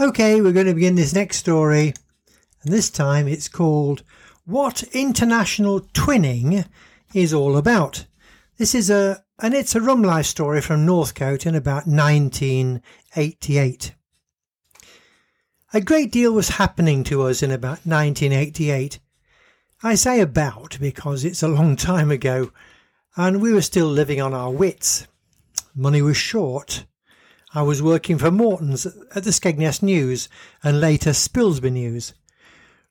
Okay, we're going to begin this next story, and this time it's called What International Twinning is All About. This is a, and it's a rum life story from Northcote in about 1988. A great deal was happening to us in about 1988. I say about because it's a long time ago, and we were still living on our wits. Money was short. I was working for Morton's at the Skegness News and later Spilsby News.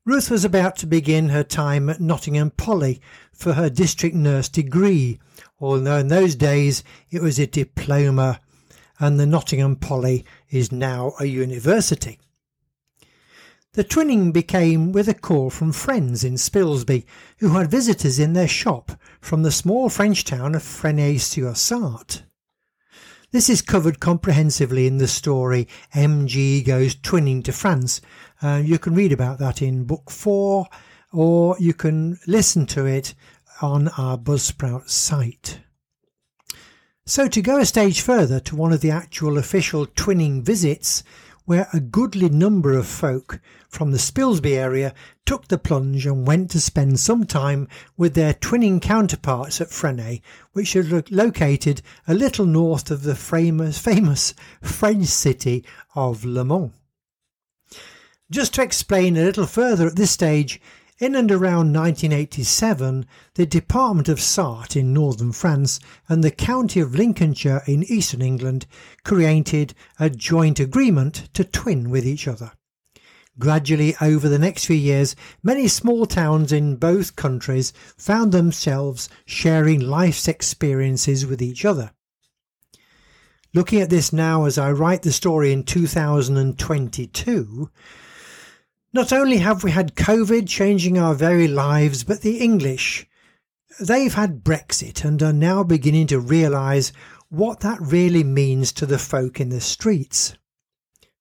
Ruth was about to begin her time at Nottingham Poly for her district nurse degree, although in those days it was a diploma, and the Nottingham Poly is now a university. The twinning became with a call from friends in Spilsby who had visitors in their shop from the small French town of Fresnay-sur-Sarthe. This is covered comprehensively in the story MG Goes Twinning to France. Uh, you can read about that in Book 4 or you can listen to it on our Buzzsprout site. So, to go a stage further to one of the actual official twinning visits, where a goodly number of folk from the Spilsby area took the plunge and went to spend some time with their twinning counterparts at Fresnay, which are located a little north of the famous, famous French city of Le Mans. Just to explain a little further at this stage, in and around 1987, the Department of Sarthe in northern France and the County of Lincolnshire in eastern England created a joint agreement to twin with each other. Gradually, over the next few years, many small towns in both countries found themselves sharing life's experiences with each other. Looking at this now as I write the story in 2022, not only have we had COVID changing our very lives, but the English, they've had Brexit and are now beginning to realise what that really means to the folk in the streets.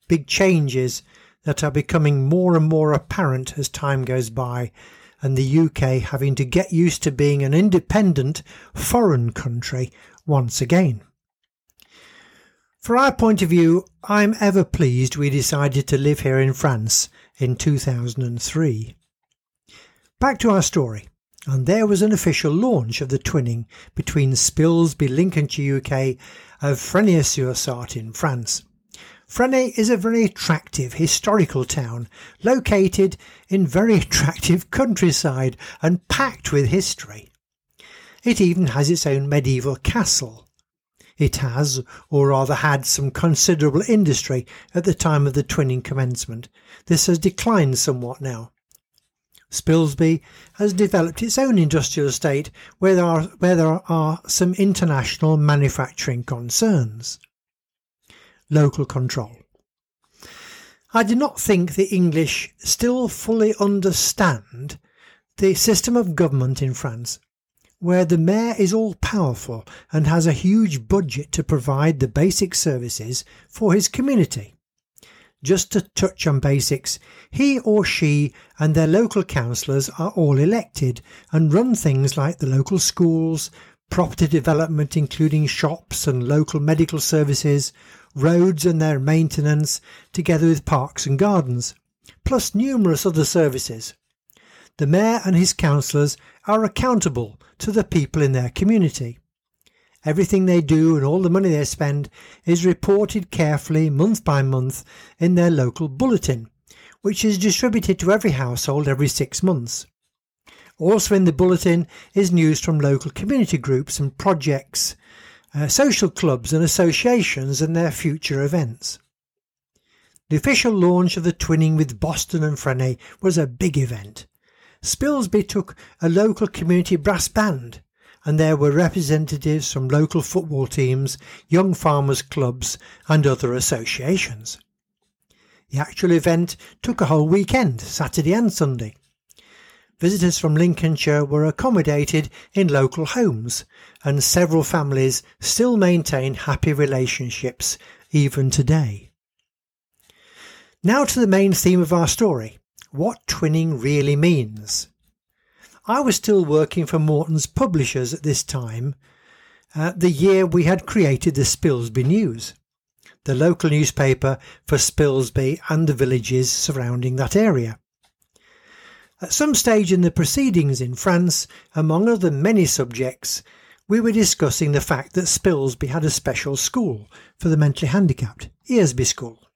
Big changes that are becoming more and more apparent as time goes by, and the UK having to get used to being an independent foreign country once again. For our point of view, I'm ever pleased we decided to live here in France in 2003. Back to our story, and there was an official launch of the twinning between Spilsby, Lincolnshire, UK, of Fresnay-sur-Sarthe in France. Fresnay is a very attractive historical town located in very attractive countryside and packed with history. It even has its own medieval castle it has, or rather had, some considerable industry at the time of the twinning commencement. This has declined somewhat now. Spilsby has developed its own industrial estate where there are, where there are some international manufacturing concerns. Local control. I do not think the English still fully understand the system of government in France where the mayor is all powerful and has a huge budget to provide the basic services for his community. Just to touch on basics, he or she and their local councillors are all elected and run things like the local schools, property development including shops and local medical services, roads and their maintenance, together with parks and gardens, plus numerous other services. The mayor and his councillors are accountable to the people in their community. Everything they do and all the money they spend is reported carefully month by month in their local bulletin, which is distributed to every household every six months. Also in the bulletin is news from local community groups and projects, uh, social clubs and associations and their future events. The official launch of the twinning with Boston and Fresnay was a big event. Spilsby took a local community brass band, and there were representatives from local football teams, young farmers' clubs, and other associations. The actual event took a whole weekend, Saturday and Sunday. Visitors from Lincolnshire were accommodated in local homes, and several families still maintain happy relationships even today. Now to the main theme of our story what twinning really means. I was still working for Morton's publishers at this time, uh, the year we had created the Spilsby News. the local newspaper for Spilsby and the villages surrounding that area. At some stage in the proceedings in France, among other many subjects, we were discussing the fact that Spilsby had a special school for the mentally handicapped, Eresby School.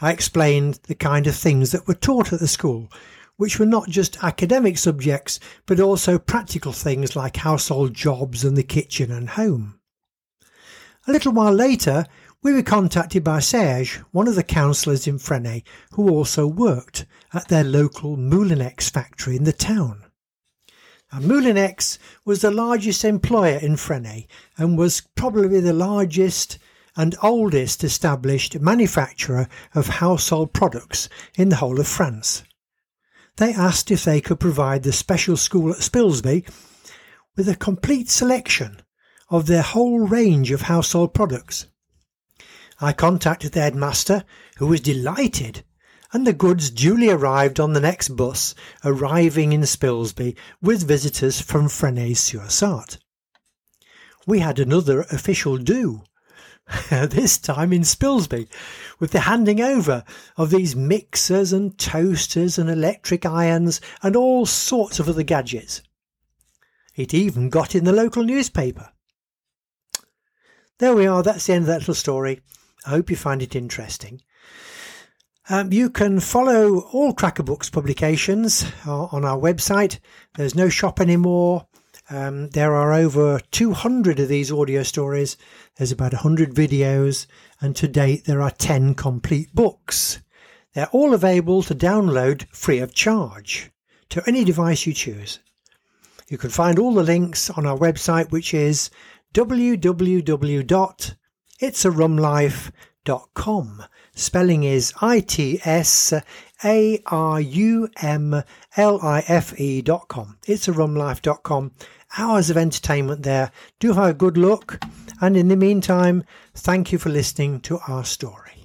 I explained the kind of things that were taught at the school, which were not just academic subjects, but also practical things like household jobs and the kitchen and home. A little while later, we were contacted by Serge, one of the councillors in Fresnay, who also worked at their local Moulinex factory in the town. Moulinex was the largest employer in Fresnay and was probably the largest and oldest established manufacturer of household products in the whole of France. They asked if they could provide the special school at Spilsby with a complete selection of their whole range of household products. I contacted the headmaster, who was delighted, and the goods duly arrived on the next bus, arriving in Spilsby with visitors from Fresnay-sur-Sarthe. We had another official do, this time in Spilsby, with the handing over of these mixers and toasters and electric irons and all sorts of other gadgets. It even got in the local newspaper. There we are, that's the end of that little story. I hope you find it interesting. Um, you can follow all Cracker Books publications uh, on our website. There's no shop anymore. Um, there are over 200 of these audio stories. There's about 100 videos, and to date there are 10 complete books. They're all available to download free of charge to any device you choose. You can find all the links on our website, which is www.itsarumlife.com. Dot com spelling is I T S A R U M L I F E dot com. It's a rumlife.com. Hours of entertainment there. Do have a good look. And in the meantime, thank you for listening to our story.